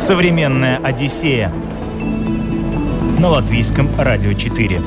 Современная Одиссея на латвийском радио 4.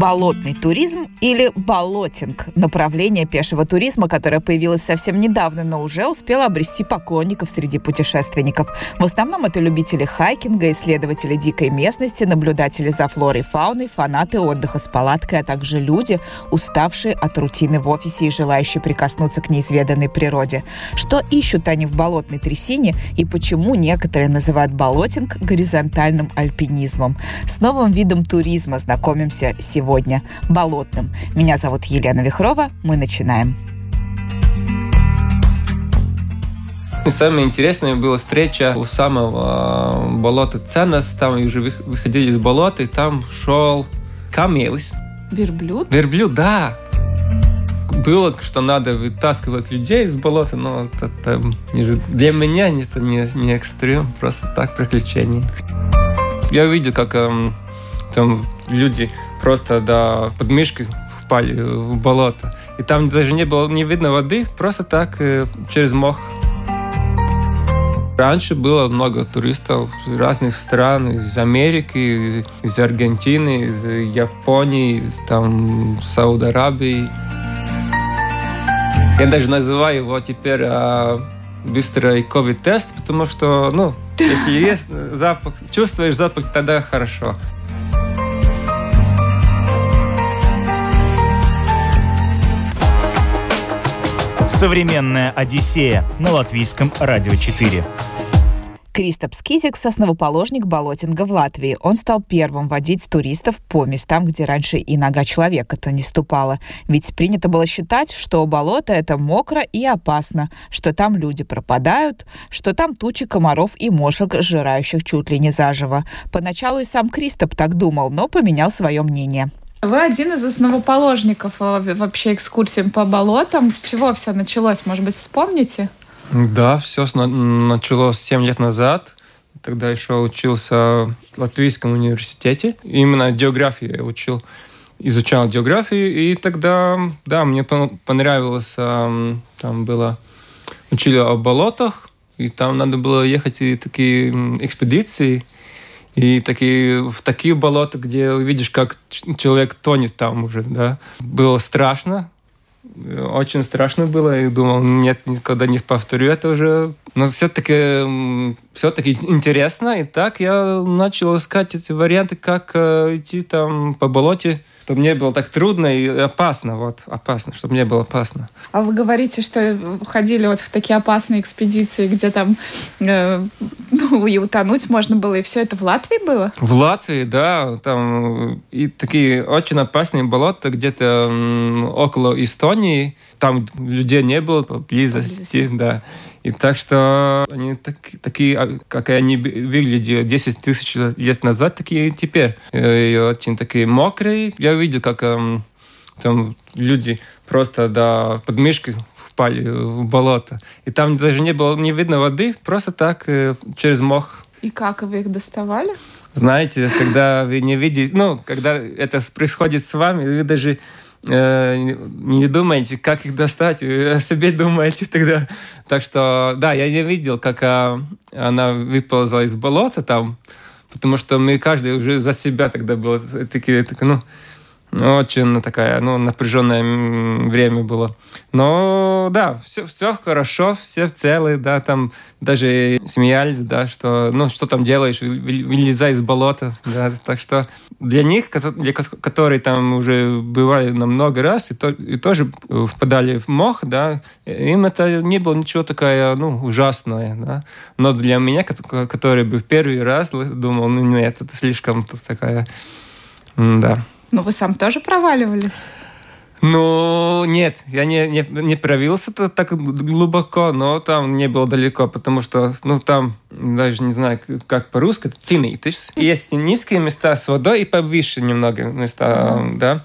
Болотный туризм или болотинг – направление пешего туризма, которое появилось совсем недавно, но уже успело обрести поклонников среди путешественников. В основном это любители хайкинга, исследователи дикой местности, наблюдатели за флорой и фауной, фанаты отдыха с палаткой, а также люди, уставшие от рутины в офисе и желающие прикоснуться к неизведанной природе. Что ищут они в болотной трясине и почему некоторые называют болотинг горизонтальным альпинизмом? С новым видом туризма знакомимся сегодня – болотным. Меня зовут Елена Вихрова. Мы начинаем. Самое интересное была встреча у самого э, болота Ценос. Там уже выходили из болота, и там шел камелис. Верблюд? Верблюд, да. Было, что надо вытаскивать людей из болота, но это, это для меня это не, не экстрем, просто так приключение. Я видел, как эм, там люди просто до подмышки впали в болото. И там даже не было не видно воды, просто так э, через мох. Раньше было много туристов из разных стран, из Америки, из Аргентины, из Японии, там, Сауд Аравии. Я даже называю его теперь а, быстрый ковид-тест, потому что, ну, если есть запах, чувствуешь запах, тогда хорошо. Современная Одиссея на латвийском радио 4. Кристапс Кизикс – основоположник болотинга в Латвии. Он стал первым водить туристов по местам, где раньше и нога человека-то не ступала. Ведь принято было считать, что болото – это мокро и опасно, что там люди пропадают, что там тучи комаров и мошек, сжирающих чуть ли не заживо. Поначалу и сам Кристоп так думал, но поменял свое мнение. Вы один из основоположников э, вообще экскурсиям по болотам. С чего все началось? Может быть, вспомните? Да, все началось 7 лет назад. Тогда еще учился в Латвийском университете. Именно географию я учил, изучал географию. И тогда, да, мне понравилось, там было, учили о болотах, и там надо было ехать и такие экспедиции. И такие, в такие болота, где видишь, как человек тонет там уже, да. Было страшно, очень страшно было, и думал, нет, никогда не повторю это уже. Но все-таки все-таки интересно, и так я начал искать эти варианты, как э, идти там по болоте чтобы мне было так трудно и опасно, вот, опасно, чтобы мне было опасно. А вы говорите, что ходили вот в такие опасные экспедиции, где там э, ну, и утонуть можно было, и все это в Латвии было? В Латвии, да, там и такие очень опасные болота где-то около Эстонии, там людей не было поблизости, да. И так что они так, такие, а, как они выглядели 10 тысяч лет назад, такие теперь. И очень такие мокрые. Я видел, как эм, там люди просто до подмышки впали в болото. И там даже не было не видно воды, просто так э, через мох. И как вы их доставали? Знаете, когда вы не видите, ну, когда это происходит с вами, вы даже Э, не думаете, как их достать, о себе думаете тогда. Так что, да, я не видел, как а, она выползла из болота там, потому что мы каждый уже за себя тогда был. Такие, так, ну, очень такая, ну, напряженное время было. Но да, все, все хорошо, все целые, да, там даже смеялись, да, что, ну, что там делаешь, вылезай из болота, да, так что для них, для которые там уже бывали на много раз и, то, и тоже впадали в мох, да, им это не было ничего такое, ну, ужасное, да, но для меня, который был первый раз, думал, ну, нет, это слишком такая, да, но вы сам тоже проваливались? Ну, нет, я не, не, не провился так глубоко, но там не было далеко, потому что, ну, там, даже не знаю, как по-русски, это цинитис. Есть низкие места с водой и повыше немного места, mm-hmm. да.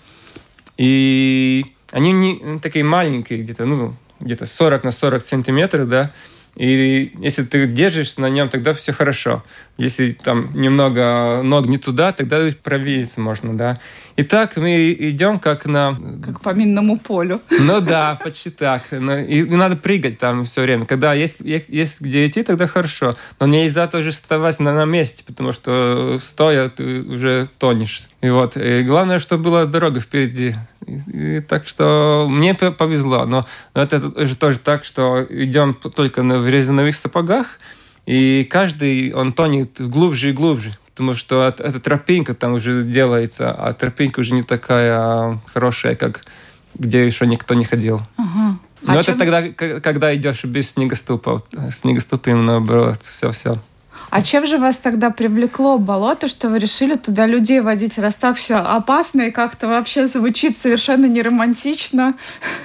И они не такие маленькие, где-то, ну, где-то 40 на 40 сантиметров, да. И если ты держишься на нем, тогда все хорошо. Если там немного ног не туда, тогда провалиться можно, да. Итак, мы идем как на... Как по минному полю. Ну да, почти так. Но, и, и надо прыгать там все время. Когда есть, есть где идти, тогда хорошо. Но нельзя тоже вставать на, на месте, потому что стоя ты уже тонешь. И вот. И главное, чтобы была дорога впереди. И, и, так что мне повезло. Но, но это же тоже так, что идем только на резиновых сапогах, и каждый, он тонет глубже и глубже потому что эта тропинка там уже делается, а тропинка уже не такая хорошая, как где еще никто не ходил. Ага. Но а это чем... тогда, когда идешь без снегоступа. Снегоступом, наоборот, все-все. А чем же вас тогда привлекло болото, что вы решили туда людей водить, раз так все опасно и как-то вообще звучит совершенно неромантично?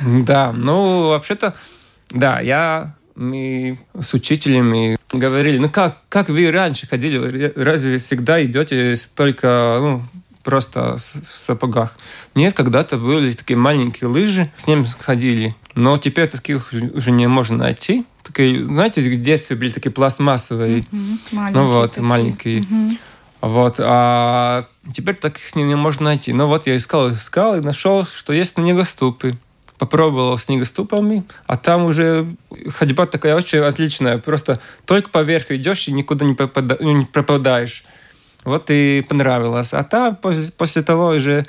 Да, ну, вообще-то, да, я мы с учителями говорили, ну как, как вы раньше ходили, разве всегда идете только ну, просто в сапогах? Нет, когда-то были такие маленькие лыжи, с ними ходили, но теперь таких уже не можно найти. Такие, знаете, в детстве были такие пластмассовые, mm-hmm. маленькие ну вот, такие. маленькие. Mm-hmm. Вот, а теперь таких не, не можно найти. Но вот я искал, искал и нашел, что есть снегоступы попробовал снегоступами, а там уже ходьба такая очень отличная. Просто только поверх идешь и никуда не, попада, ну, не пропадаешь. Вот и понравилось. А там после, после того уже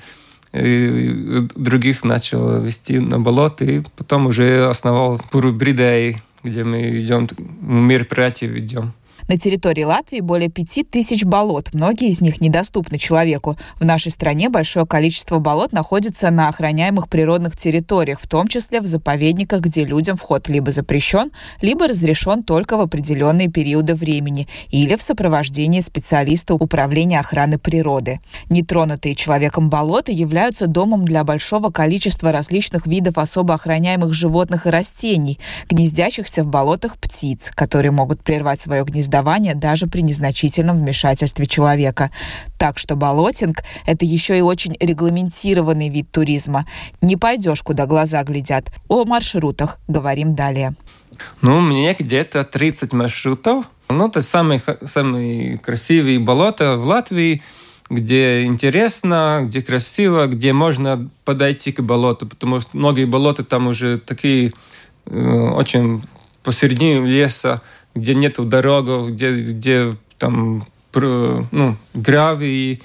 э, других начал вести на болото, и потом уже основал Пуру Бридей, где мы идем, мероприятия ведем. На территории Латвии более пяти тысяч болот. Многие из них недоступны человеку. В нашей стране большое количество болот находится на охраняемых природных территориях, в том числе в заповедниках, где людям вход либо запрещен, либо разрешен только в определенные периоды времени или в сопровождении специалиста управления охраны природы. Нетронутые человеком болота являются домом для большого количества различных видов особо охраняемых животных и растений, гнездящихся в болотах птиц, которые могут прервать свое гнездо гнездования даже при незначительном вмешательстве человека. Так что болотинг – это еще и очень регламентированный вид туризма. Не пойдешь, куда глаза глядят. О маршрутах говорим далее. Ну, мне где-то 30 маршрутов. Ну, это самые, самые красивые болота в Латвии, где интересно, где красиво, где можно подойти к болоту, потому что многие болота там уже такие э, очень посередине леса, где нету дорог, где, где там ну, гравий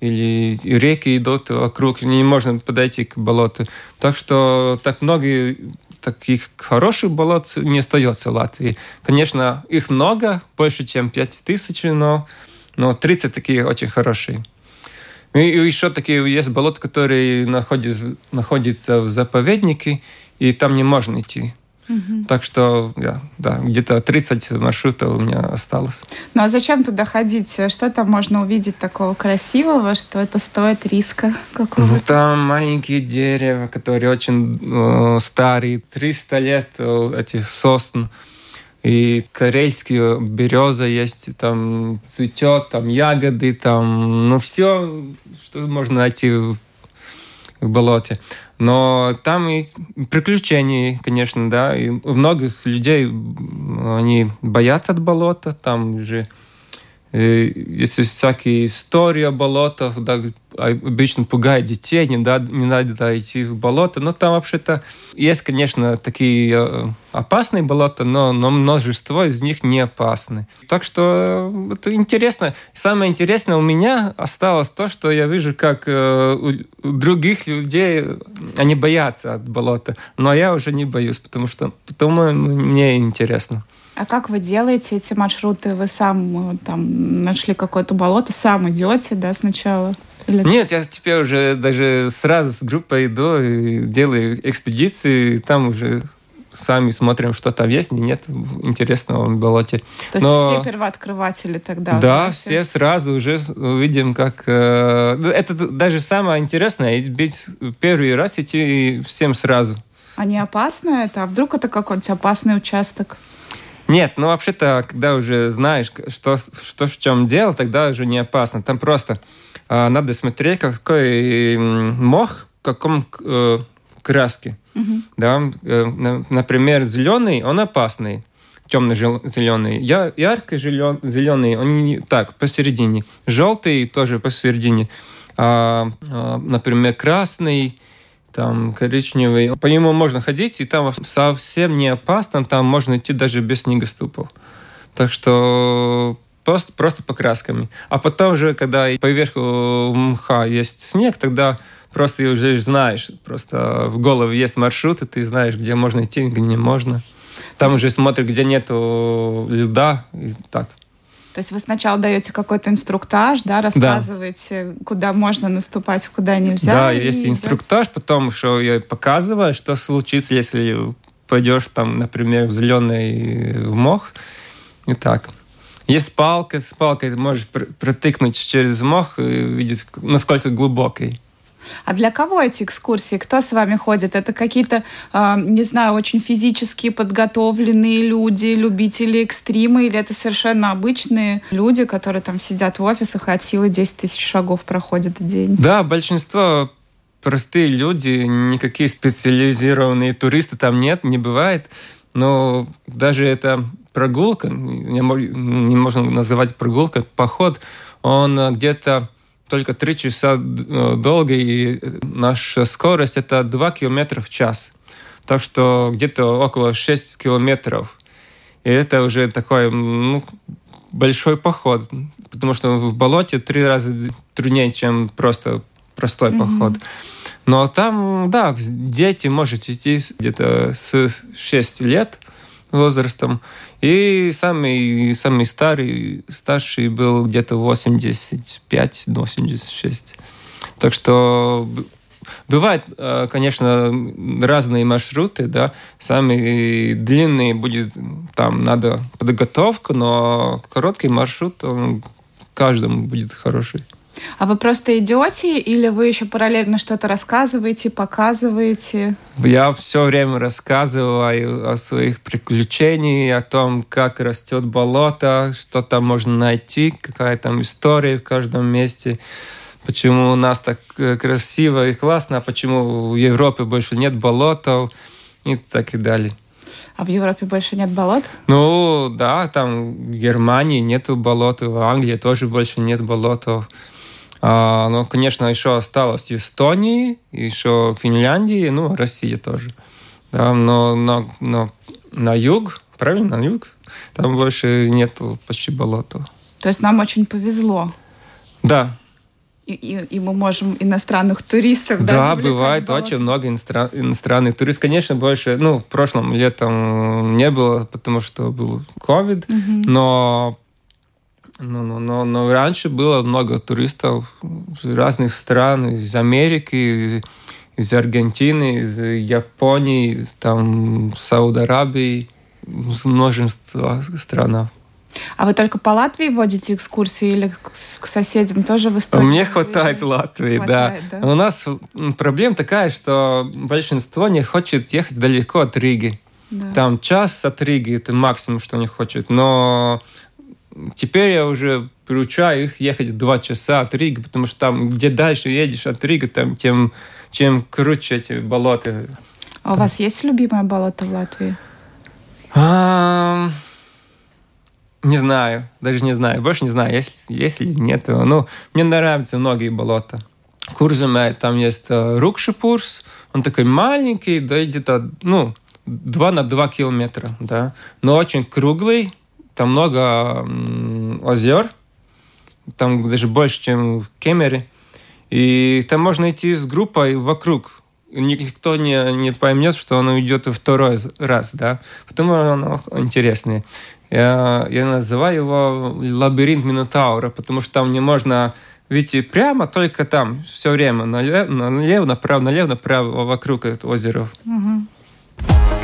или реки идут вокруг, не можно подойти к болоту. Так что так многие таких хороших болот не остается в Латвии. Конечно, их много, больше, чем 5 тысяч, но, но 30 такие очень хорошие. И еще такие есть болота, которые находятся, находятся в заповеднике, и там не можно идти. Угу. Так что, да, да, где-то 30 маршрутов у меня осталось. Ну а зачем туда ходить? Что там можно увидеть такого красивого, что это стоит риска какого-то? Ну, там маленькие деревья, которые очень э, старые, 300 лет э, эти сосн. И карельские береза есть, там цветет, там ягоды, там, ну все, что можно найти в, в болоте. Но там и приключения, конечно, да. И многих людей они боятся от болота, там уже есть всякие истории о болотах, да, обычно пугает детей, не, да, не надо идти в болото. Но там вообще-то есть, конечно, такие э, опасные болота, но, но множество из них не опасны. Так что э, это интересно. Самое интересное у меня осталось то, что я вижу, как э, у других людей они боятся от болота. Но я уже не боюсь, потому что потому мне интересно. А как вы делаете эти маршруты? Вы сам там нашли какое-то болото, сам идете, да, сначала? Или... Нет, я теперь уже даже сразу с группой иду и делаю экспедиции, там уже сами смотрим, что там есть, нет интересного в болоте. То есть Но... все первооткрыватели тогда? Да, все сразу уже увидим, как... Э, это даже самое интересное, быть первый раз идти всем сразу. А не опасно это? А вдруг это какой-нибудь опасный участок? Нет, ну вообще-то, когда уже знаешь, что, что в чем дело, тогда уже не опасно. Там просто а, надо смотреть, какой мох, в каком э, краске. Угу. Да? Э, например, зеленый, он опасный. темно-зеленые. Я, ярко-зеленые, они так, посередине. Желтый тоже посередине. А, а, например, красный, там коричневый. По нему можно ходить, и там совсем не опасно, там можно идти даже без снегоступов. Так что просто, просто покрасками. А потом же, когда поверху мха есть снег, тогда просто уже знаешь, просто в голове есть маршрут, и ты знаешь, где можно идти, где не можно. Там уже смотришь, где нету льда, и так. То есть вы сначала даете какой-то инструктаж, да, рассказываете, да. куда можно наступать, куда нельзя. Да, есть идете. инструктаж, потом что я показываю, что случится, если пойдешь там, например, в зеленый мох, и так. Есть палка, с палкой ты можешь протыкнуть через мох и видеть, насколько глубокий. А для кого эти экскурсии? Кто с вами ходит? Это какие-то, э, не знаю, очень физически подготовленные люди, любители экстрима, или это совершенно обычные люди, которые там сидят в офисах и от силы 10 тысяч шагов проходят в день? Да, большинство простые люди, никакие специализированные туристы там нет, не бывает. Но даже эта прогулка, не можно называть прогулкой, поход, он где-то только 3 часа э, долго, и наша скорость это 2 километра в час. Так что где-то около 6 километров. И это уже такой ну, большой поход, потому что в болоте три раза труднее, чем просто простой mm-hmm. поход. Но там, да, дети можете идти где-то с 6 лет возрастом. И самый, самый старый, старший был где-то 85-86. Так что бывают, э, конечно, разные маршруты, да. Самый длинный будет, там надо подготовка, но короткий маршрут, он каждому будет хороший. А вы просто идете или вы еще параллельно что-то рассказываете, показываете? Я все время рассказываю о своих приключениях, о том, как растет болото, что там можно найти, какая там история в каждом месте, почему у нас так э, красиво и классно, а почему в Европе больше нет болотов и так и далее. А в Европе больше нет болот? Ну, да, там в Германии нету болот, в Англии тоже больше нет болотов. А, но, конечно, еще осталось Эстонии, еще Финляндии, ну, Россия тоже. Да, но, но, но на юг, правильно, на юг, там больше нету почти болота. То есть нам очень повезло. Да. И, и, и мы можем иностранных туристов да, да бывает болото. очень много иностран, иностранных туристов. Конечно, больше, ну, в прошлом летом не было, потому что был COVID, угу. но ну, ну, но, но раньше было много туристов из разных стран, из Америки, из Аргентины, из Японии, из там, Сауд-Аравии, множество стран. А вы только по Латвии водите экскурсии или к соседям тоже в Эстонии? Мне хватает Латвии, хватает, да. да. У нас проблема такая, что большинство не хочет ехать далеко от Риги. Да. Там час от Риги это максимум, что они хотят. Но теперь я уже приучаю их ехать два часа от Риги, потому что там, где дальше едешь от Риги, там тем, чем круче эти болота. А у вас есть любимое болото в Латвии? А, не знаю, даже не знаю, больше не знаю, есть, или нет. Ну, мне нравятся многие болота. Курзуме там есть э, Рукшипурс, он такой маленький, да, где-то, ну, 2 на 2 километра, да, но очень круглый, там много озер, там даже больше, чем в Кемере. И там можно идти с группой вокруг. Никто не, не поймет, что оно идет второй раз, да. Потому оно интересное. Я, я называю его лабиринт Минотаура, потому что там не можно выйти прямо, только там все время налево, налево направо, налево, направо вокруг этого озера. Угу.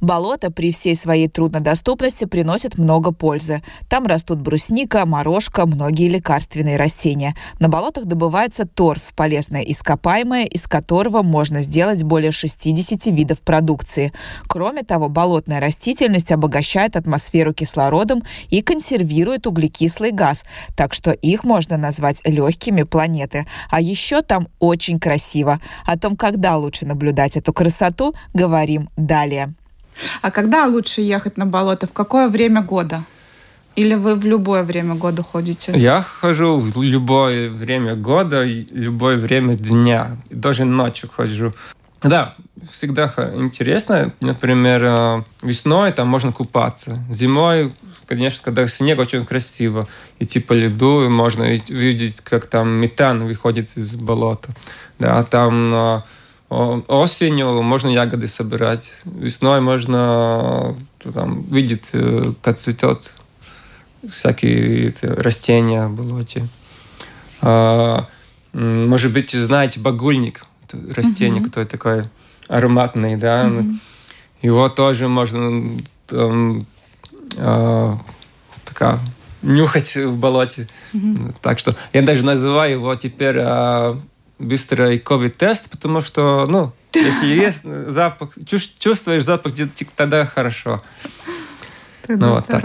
Болото при всей своей труднодоступности приносит много пользы. Там растут брусника, морожка, многие лекарственные растения. На болотах добывается торф, полезное ископаемое, из которого можно сделать более 60 видов продукции. Кроме того, болотная растительность обогащает атмосферу кислородом и консервирует углекислый газ, так что их можно назвать легкими планеты. А еще там очень красиво. О том, когда лучше наблюдать эту красоту, говорим далее. А когда лучше ехать на болото? В какое время года? Или вы в любое время года ходите? Я хожу в любое время года, любое время дня. Даже ночью хожу. Да, всегда интересно. Например, э, весной там можно купаться. Зимой, конечно, когда снег очень красиво. Идти по льду, можно видеть, как там метан выходит из болота. Да, там э, осенью можно ягоды собирать. Весной можно э, там, видеть, как цветет всякие растения в болоте. А, может быть, знаете, багульник растение, mm-hmm. которое такое ароматное, да. Mm-hmm. Его тоже можно там, э, такая, нюхать в болоте. Mm-hmm. Так что я даже называю его теперь э, быстрый ковид-тест, потому что, ну, если есть запах, чувствуешь запах, тогда хорошо. Ну, вот так.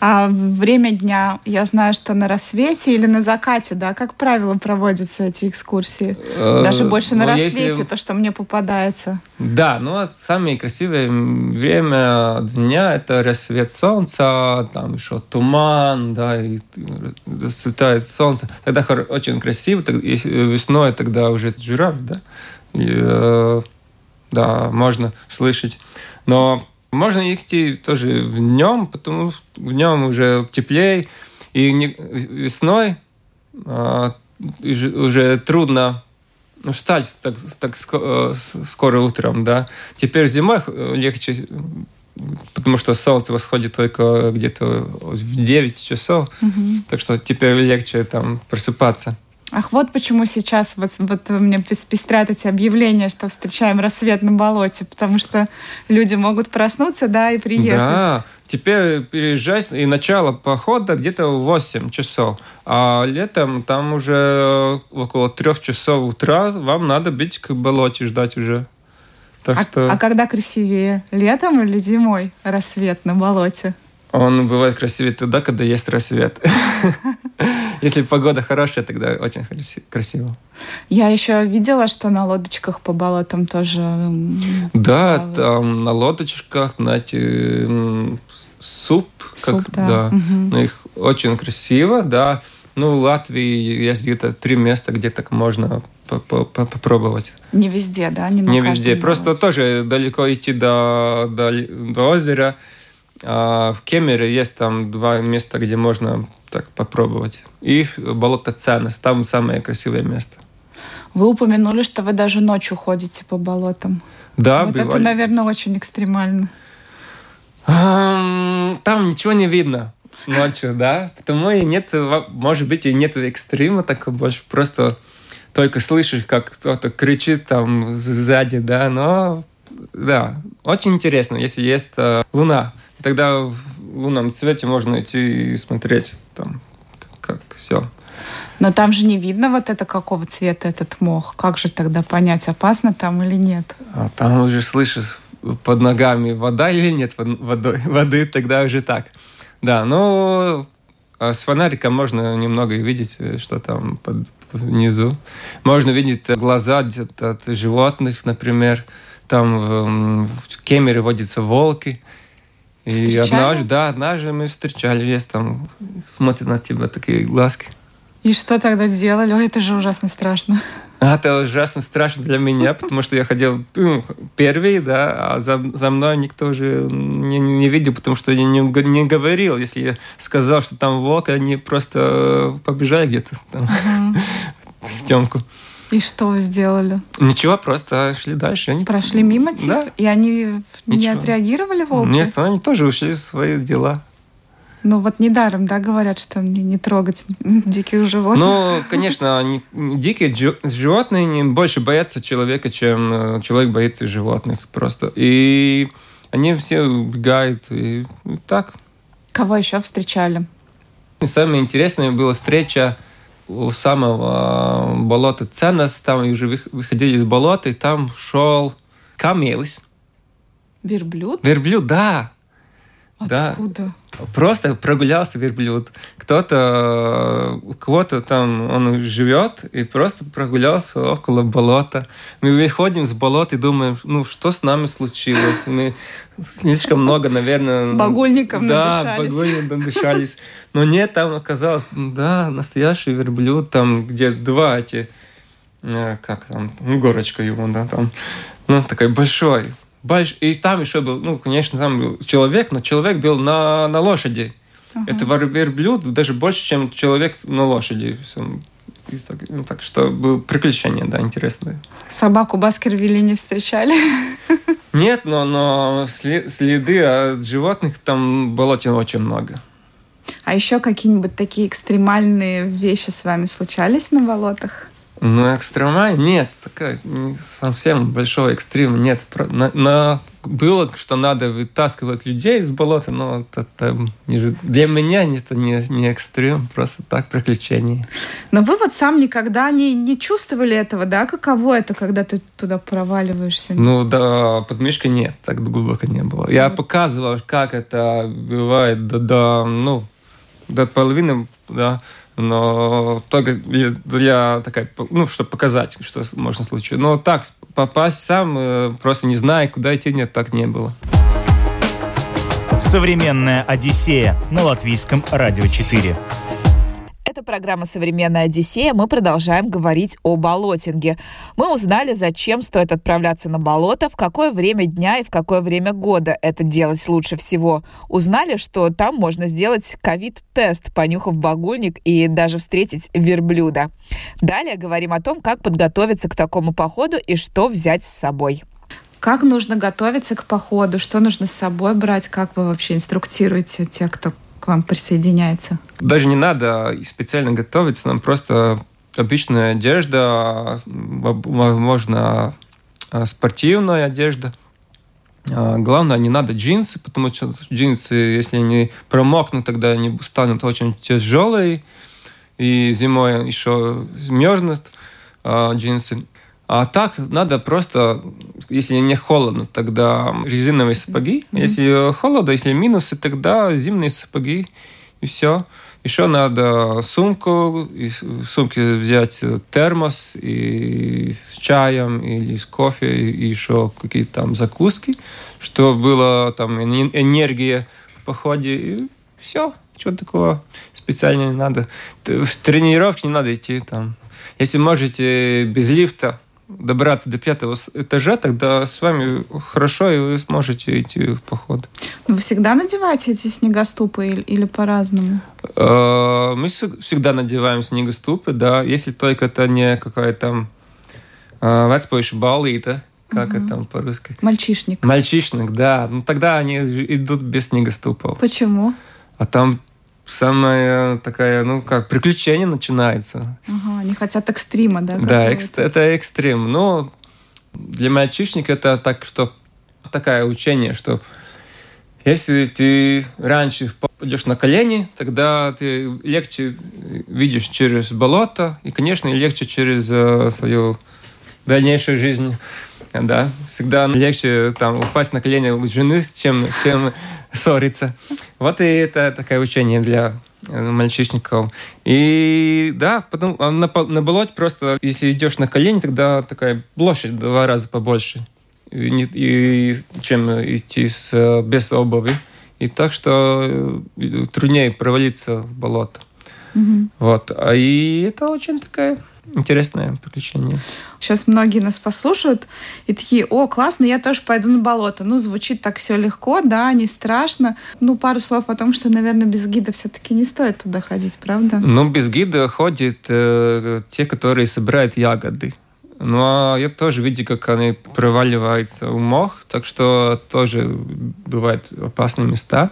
А время дня, я знаю, что на рассвете или на закате, да, как правило, проводятся эти экскурсии. Э, Даже больше на ну, рассвете, то, что мне попадается. Да, ну, а самое красивое время дня – это рассвет солнца, там еще туман, да, и светает солнце. Тогда очень красиво, весной тогда уже журавль, да, и, э, да, можно слышать. Но можно идти тоже в днем, потому что в днем уже теплее, и не, весной а, уже трудно встать так, так скоро, скоро утром, да. Теперь зимой легче, потому что солнце восходит только где-то в 9 часов, угу. так что теперь легче там просыпаться. Ах, вот почему сейчас вот, вот мне пестрят эти объявления, что встречаем рассвет на болоте, потому что люди могут проснуться, да, и приехать. Да, теперь переезжать, и начало похода где-то в 8 часов, а летом там уже около 3 часов утра вам надо быть к болоте, ждать уже. Так а, что... а когда красивее, летом или зимой рассвет на болоте? Он бывает красивее тогда, когда есть рассвет. Если погода хорошая, тогда очень красиво. Я еще видела, что на лодочках по болотам тоже. Да, плавают. там на лодочках, знаете, суп. Суп, как, да. да. Угу. Ну, их очень красиво, да. Ну, в Латвии есть где-то три места, где так можно попробовать. Не везде, да? Не, не везде. Просто тоже далеко идти до, до, до озера. А в Кемере есть там два места, где можно так попробовать. И болото Ценес, там самое красивое место. Вы упомянули, что вы даже ночью ходите по болотам. Да, вот бывали. это, наверное, очень экстремально. Там ничего не видно ночью, да. Потому и нет, может быть, и нет экстрима такого больше. Просто только слышишь, как кто-то кричит там сзади, да. Но, да, очень интересно, если есть э, луна тогда в лунном цвете можно идти и смотреть там, как все. Но там же не видно вот это, какого цвета этот мох. Как же тогда понять, опасно там или нет? А там уже слышишь под ногами вода или нет воды, воды тогда уже так. Да, но а с фонариком можно немного видеть, э, что там под, внизу. Можно видеть глаза от животных, например. Там в Кемере водятся волки. И однажды, да, однажды мы встречались, там смотрят на тебя такие глазки. И что тогда делали? Ой, это же ужасно страшно. А, это ужасно страшно для меня, потому что я ходил ну, первый, да, а за, за мной никто уже не, не видел, потому что я не, не говорил. Если я сказал, что там волк, они просто побежали где-то там, uh-huh. в темку. И что сделали? Ничего, просто шли дальше. Они... Прошли мимо тебя? Да. И они Ничего. не отреагировали волки? Нет, они тоже ушли в свои дела. Ну вот недаром, да, говорят, что не, не трогать диких животных. Ну, конечно, они, дикие животные не больше боятся человека, чем э, человек боится животных просто. И они все убегают. И, так. Кого еще встречали? И самое интересное была встреча самого болота Ценос. Там уже выходили из болота, и там шел камелис. Верблюд? Верблюд, да. Откуда? Да. Просто прогулялся верблюд. Кто-то, кого-то там он живет и просто прогулялся около болота. Мы выходим с болота и думаем, ну что с нами случилось? Мы слишком много, наверное... Багульником да, надышались. багульником надышались. Но нет, там оказалось, да, настоящий верблюд, там где два эти, э, как там, горочка его, да, там, ну, такой большой. Больш... И там еще был, ну, конечно, там был человек, но человек был на, на лошади. Ага. Это верблюд даже больше, чем человек на лошади. И так, ну, так что было приключение, да, интересное. Собаку Баскервилли не встречали? Нет, но, но следы от животных там было очень много. А еще какие-нибудь такие экстремальные вещи с вами случались на болотах? Ну, экстремально нет, такая совсем большого экстрима нет. На, на, было, что надо вытаскивать людей из болота, но это, это, для меня это не, не экстрим, просто так приключение. Но вы вот сам никогда не, не чувствовали этого, да? Каково это, когда ты туда проваливаешься? Ну, да, под мишкой нет, так глубоко не было. Я показывал, как это бывает до, до ну, до половины, да, но только для такая, ну, чтобы показать, что можно случиться. Но так, попасть сам, э, просто не зная, куда идти, нет, так не было. Современная Одиссея на латвийском радио 4. Это программа «Современная Одиссея». Мы продолжаем говорить о болотинге. Мы узнали, зачем стоит отправляться на болото, в какое время дня и в какое время года это делать лучше всего. Узнали, что там можно сделать ковид-тест, понюхав багульник и даже встретить верблюда. Далее говорим о том, как подготовиться к такому походу и что взять с собой. Как нужно готовиться к походу? Что нужно с собой брать? Как вы вообще инструктируете тех, кто вам присоединяется? Даже не надо специально готовиться, нам просто обычная одежда, возможно, спортивная одежда. А, главное, не надо джинсы, потому что джинсы, если они промокнут, тогда они станут очень тяжелые, и зимой еще мерзнут а, джинсы. А так надо просто, если не холодно, тогда резиновые сапоги. Mm-hmm. Если холодно, если минусы, тогда зимние сапоги и все. Еще надо сумку, в сумке взять термос и с чаем или с кофе, и еще какие-то там закуски, чтобы было там энергия в походе, и все. Чего такого специально не надо. В тренировке не надо идти там. Если можете без лифта, добраться до пятого этажа, тогда с вами хорошо, и вы сможете идти в поход. Вы всегда надеваете эти снегоступы или, или по-разному? Э, мы всегда надеваем снегоступы, да, если только это не какая-то э, вецпойша баллита, как угу. это там по-русски? Мальчишник. Мальчишник, да. Ну тогда они идут без снегоступов. Почему? А там самая такая, ну как, приключение начинается. Ага, они хотят экстрима, да? Да, экс, это экстрим. Но для мальчишника это так, что такое учение, что если ты раньше идешь на колени, тогда ты легче видишь через болото, и, конечно, легче через uh, свою дальнейшую жизнь. Да, всегда легче там упасть на колени у жены, чем, чем ссориться. Вот и это такое учение для э, мальчишников. И да, потом а на, на болоте просто, если идешь на колени, тогда такая площадь в два раза побольше, и, и, чем идти с, без обуви. И так что э, труднее провалиться в болото. Mm-hmm. Вот. А и это очень такая интересное приключение. Сейчас многие нас послушают и такие, о, классно, я тоже пойду на болото. Ну, звучит так все легко, да, не страшно. Ну, пару слов о том, что, наверное, без гида все-таки не стоит туда ходить, правда? Ну, без гида ходят э, те, которые собирают ягоды. Ну, а я тоже видел, как они проваливаются в мох, так что тоже бывают опасные места.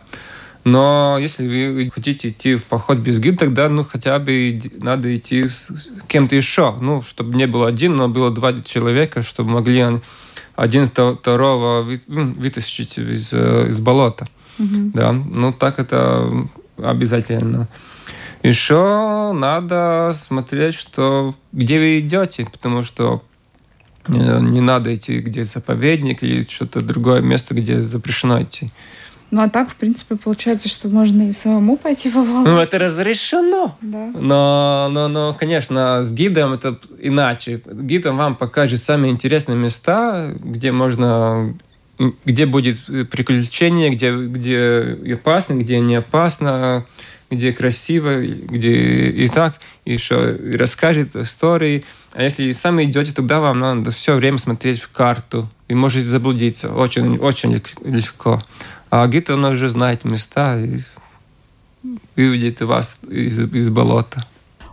Но если вы хотите идти в поход без гида, тогда ну хотя бы надо идти с кем-то еще, ну, чтобы не было один, но было два человека, чтобы могли один второго вытащить из, из болота. Угу. Да, ну так это обязательно. Еще надо смотреть, что где вы идете, потому что не надо идти где заповедник или что-то другое место, где запрещено идти. Ну а так, в принципе, получается, что можно и самому пойти во Волгу. Ну, это разрешено. Да. Но, но, но, конечно, с гидом это иначе. Гидом вам покажет самые интересные места, где можно где будет приключение, где, где опасно, где не опасно, где красиво, где и так, и еще и расскажет истории. А если сами идете, тогда вам надо все время смотреть в карту, и можете заблудиться очень, очень легко. А гид, он уже знает места и выведет вас из, из болота.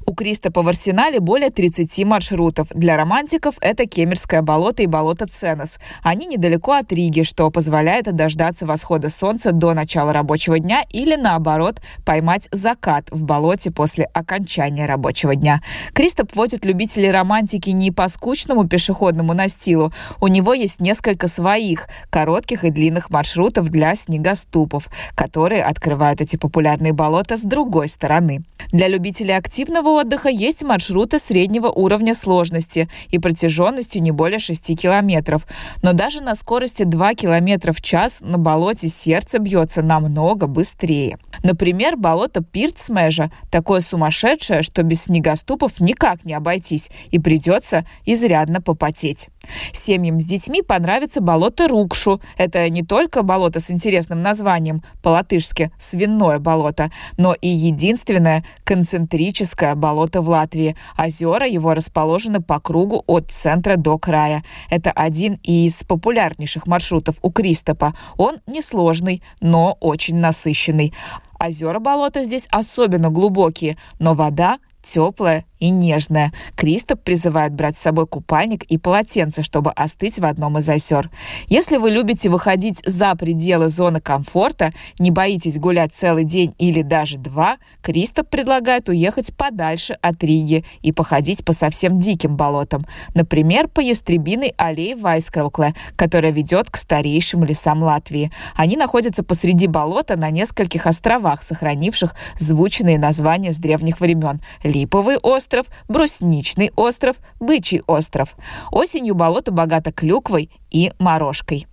У Кристопа в арсенале более 30 маршрутов. Для романтиков это Кемерское болото и болото Ценос. Они недалеко от Риги, что позволяет дождаться восхода солнца до начала рабочего дня или, наоборот, поймать закат в болоте после окончания рабочего дня. Кристоп водит любителей романтики не по скучному пешеходному настилу. У него есть несколько своих, коротких и длинных маршрутов для снегоступов, которые открывают эти популярные болота с другой стороны. Для любителей активного отдыха есть маршруты среднего уровня сложности и протяженностью не более 6 километров. Но даже на скорости 2 километра в час на болоте сердце бьется намного быстрее. Например, болото Пирцмежа такое сумасшедшее, что без снегоступов никак не обойтись и придется изрядно попотеть. Семьям с детьми понравится болото Рукшу. Это не только болото с интересным названием, по-латышски «свиное болото», но и единственное концентрическое болото в Латвии. Озера его расположены по кругу от центра до края. Это один из популярнейших маршрутов у Кристопа. Он несложный, но очень насыщенный. Озера болота здесь особенно глубокие, но вода теплая и нежная. Кристоп призывает брать с собой купальник и полотенце, чтобы остыть в одном из озер. Если вы любите выходить за пределы зоны комфорта, не боитесь гулять целый день или даже два, Кристоп предлагает уехать подальше от Риги и походить по совсем диким болотам. Например, по ястребиной аллее Вайскраукле, которая ведет к старейшим лесам Латвии. Они находятся посреди болота на нескольких островах, сохранивших звучные названия с древних времен. Липовый остров, остров, Брусничный остров, Бычий остров. Осенью болото богато клюквой и морожкой.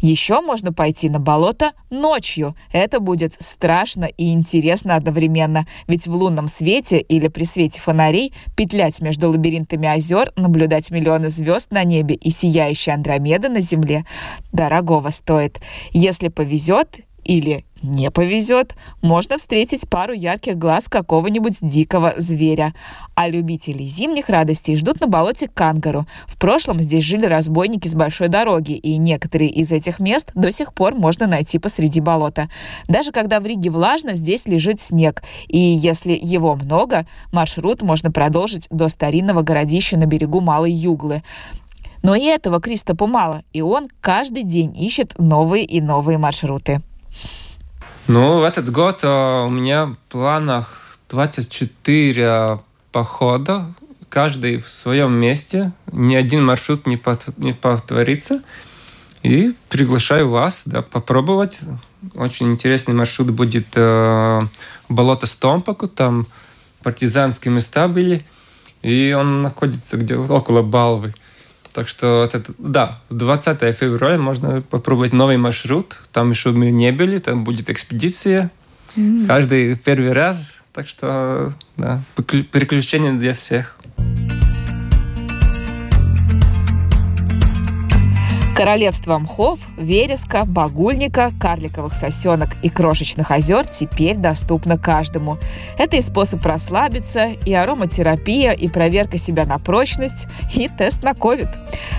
Еще можно пойти на болото ночью. Это будет страшно и интересно одновременно, ведь в лунном свете или при свете фонарей петлять между лабиринтами озер, наблюдать миллионы звезд на небе и сияющие Андромеды на земле дорогого стоит. Если повезет или не повезет, можно встретить пару ярких глаз какого-нибудь дикого зверя. А любители зимних радостей ждут на болоте Кангару. В прошлом здесь жили разбойники с большой дороги, и некоторые из этих мест до сих пор можно найти посреди болота. Даже когда в Риге влажно, здесь лежит снег, и если его много, маршрут можно продолжить до старинного городища на берегу Малой Юглы. Но и этого Кристопу мало, и он каждый день ищет новые и новые маршруты. Ну, в этот год э, у меня в планах 24 похода, каждый в своем месте, ни один маршрут не, под, не повторится. И приглашаю вас да, попробовать. Очень интересный маршрут будет э, болото Стомпаку, там партизанские места были, и он находится где около Балвы. Так что, это, да, 20 февраля можно попробовать новый маршрут. Там еще мы не были, там будет экспедиция. Mm. Каждый первый раз. Так что, да, приключения для всех. Королевство мхов, вереска, багульника, карликовых сосенок и крошечных озер теперь доступно каждому. Это и способ расслабиться, и ароматерапия, и проверка себя на прочность, и тест на ковид.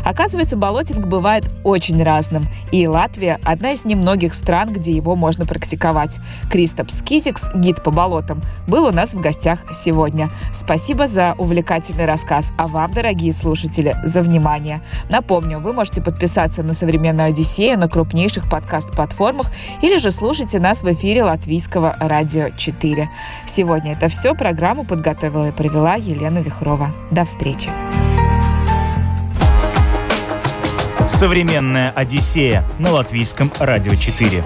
Оказывается, болотинг бывает очень разным, и Латвия – одна из немногих стран, где его можно практиковать. Кристоп Скизикс, гид по болотам, был у нас в гостях сегодня. Спасибо за увлекательный рассказ, а вам, дорогие слушатели, за внимание. Напомню, вы можете подписаться подписаться на «Современную Одиссею» на крупнейших подкаст-платформах или же слушайте нас в эфире Латвийского радио 4. Сегодня это все. Программу подготовила и провела Елена Вихрова. До встречи. Современная Одиссея на латвийском радио 4.